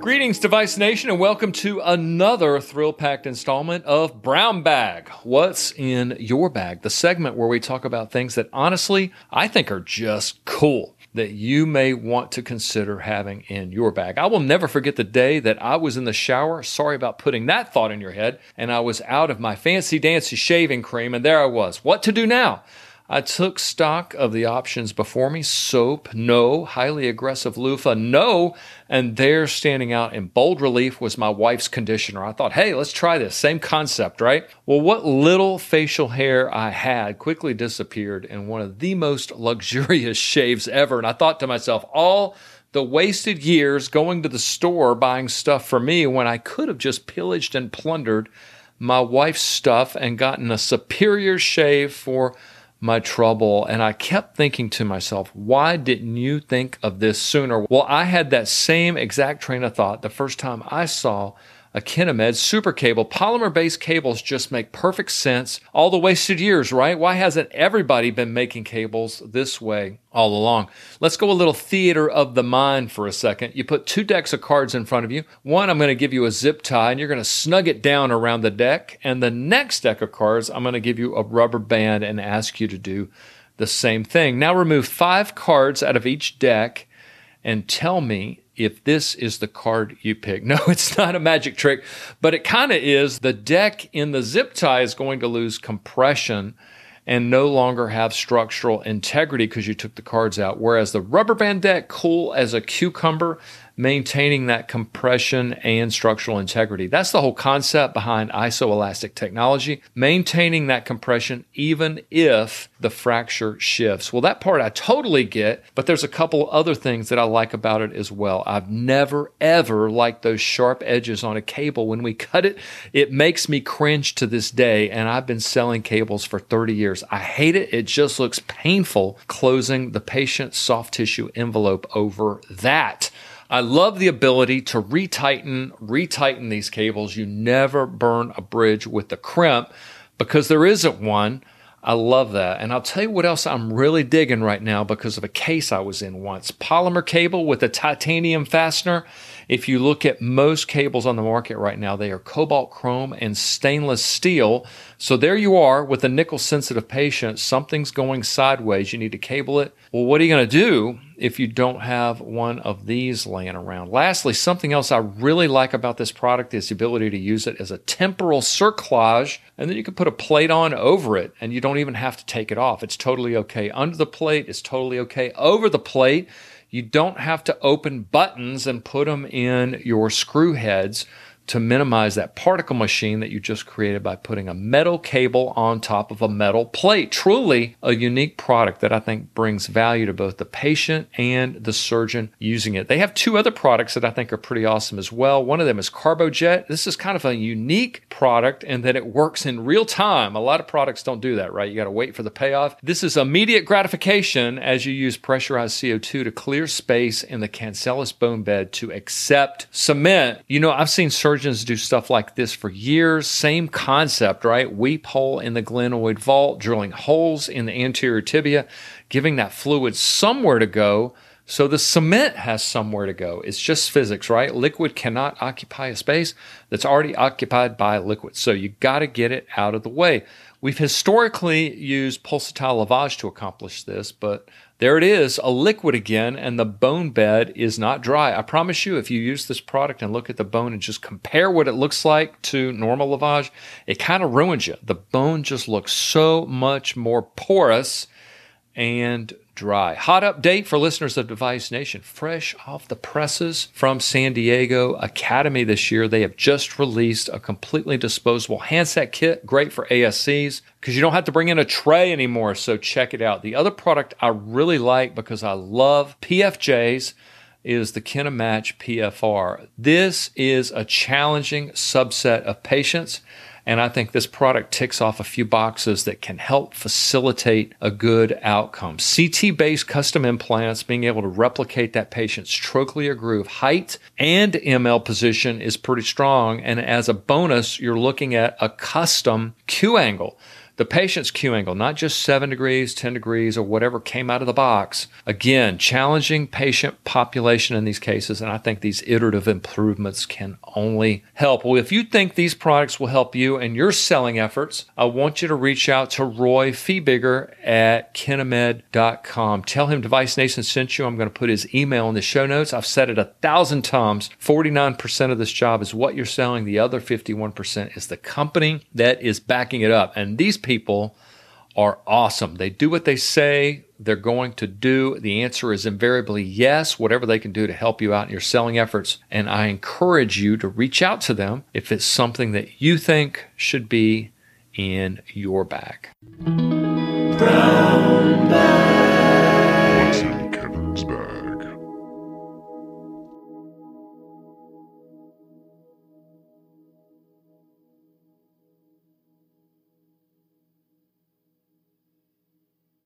Greetings, Device Nation, and welcome to another thrill packed installment of Brown Bag. What's in your bag? The segment where we talk about things that honestly I think are just cool that you may want to consider having in your bag. I will never forget the day that I was in the shower. Sorry about putting that thought in your head. And I was out of my fancy dancy shaving cream, and there I was. What to do now? I took stock of the options before me. Soap, no. Highly aggressive loofah, no. And there standing out in bold relief was my wife's conditioner. I thought, hey, let's try this. Same concept, right? Well, what little facial hair I had quickly disappeared in one of the most luxurious shaves ever. And I thought to myself, all the wasted years going to the store buying stuff for me when I could have just pillaged and plundered my wife's stuff and gotten a superior shave for my trouble. And I kept thinking to myself, why didn't you think of this sooner? Well, I had that same exact train of thought the first time I saw a Kinamed super cable. Polymer based cables just make perfect sense. All the wasted years, right? Why hasn't everybody been making cables this way all along? Let's go a little theater of the mind for a second. You put two decks of cards in front of you. One, I'm going to give you a zip tie and you're going to snug it down around the deck. And the next deck of cards, I'm going to give you a rubber band and ask you to do the same thing. Now remove five cards out of each deck and tell me if this is the card you pick. No, it's not a magic trick, but it kind of is. The deck in the zip tie is going to lose compression and no longer have structural integrity because you took the cards out. Whereas the rubber band deck, cool as a cucumber, maintaining that compression and structural integrity. That's the whole concept behind isoelastic technology, maintaining that compression even if the fracture shifts. Well, that part I totally get, but there's a couple other things that I like about it as well. I've never ever liked those sharp edges on a cable. When we cut it, it makes me cringe to this day, and I've been selling cables for 30 years. I hate it. It just looks painful closing the patient's soft tissue envelope over that. I love the ability to retighten, retighten these cables. You never burn a bridge with the crimp because there isn't one. I love that. And I'll tell you what else I'm really digging right now because of a case I was in once. Polymer cable with a titanium fastener. If you look at most cables on the market right now, they are cobalt chrome and stainless steel. So there you are with a nickel sensitive patient. Something's going sideways. You need to cable it. Well, what are you going to do if you don't have one of these laying around? Lastly, something else I really like about this product is the ability to use it as a temporal cerclage. And then you can put a plate on over it and you don't even have to take it off. It's totally okay. Under the plate, it's totally okay. Over the plate, you don't have to open buttons and put them in your screw heads to minimize that particle machine that you just created by putting a metal cable on top of a metal plate. Truly a unique product that I think brings value to both the patient and the surgeon using it. They have two other products that I think are pretty awesome as well. One of them is CarboJet. This is kind of a unique product in that it works in real time. A lot of products don't do that, right? You got to wait for the payoff. This is immediate gratification as you use pressurized CO2 to clear space in the cancellous bone bed to accept cement. You know, I've seen surgeons surgeons do stuff like this for years. Same concept, right? Weep hole in the glenoid vault, drilling holes in the anterior tibia, giving that fluid somewhere to go. So the cement has somewhere to go. It's just physics, right? Liquid cannot occupy a space that's already occupied by liquid. So you got to get it out of the way. We've historically used pulsatile lavage to accomplish this, but there it is, a liquid again, and the bone bed is not dry. I promise you, if you use this product and look at the bone and just compare what it looks like to normal lavage, it kind of ruins you. The bone just looks so much more porous and dry. Hot update for listeners of Device Nation. Fresh off the presses from San Diego Academy this year, they have just released a completely disposable handset kit, great for ASCs because you don't have to bring in a tray anymore. So check it out. The other product I really like because I love PFJs is the KineMatch PFR. This is a challenging subset of patients and I think this product ticks off a few boxes that can help facilitate a good outcome. CT based custom implants, being able to replicate that patient's trochlear groove height and ML position is pretty strong. And as a bonus, you're looking at a custom Q angle the patient's Q angle, not just seven degrees, 10 degrees, or whatever came out of the box. Again, challenging patient population in these cases, and I think these iterative improvements can only help. Well, if you think these products will help you and your selling efforts, I want you to reach out to Roy Feebigger at kinamed.com. Tell him Device Nation sent you. I'm going to put his email in the show notes. I've said it a thousand times. 49% of this job is what you're selling. The other 51% is the company that is backing it up. And these people are awesome. They do what they say they're going to do. The answer is invariably yes, whatever they can do to help you out in your selling efforts. And I encourage you to reach out to them if it's something that you think should be in your bag. Brown.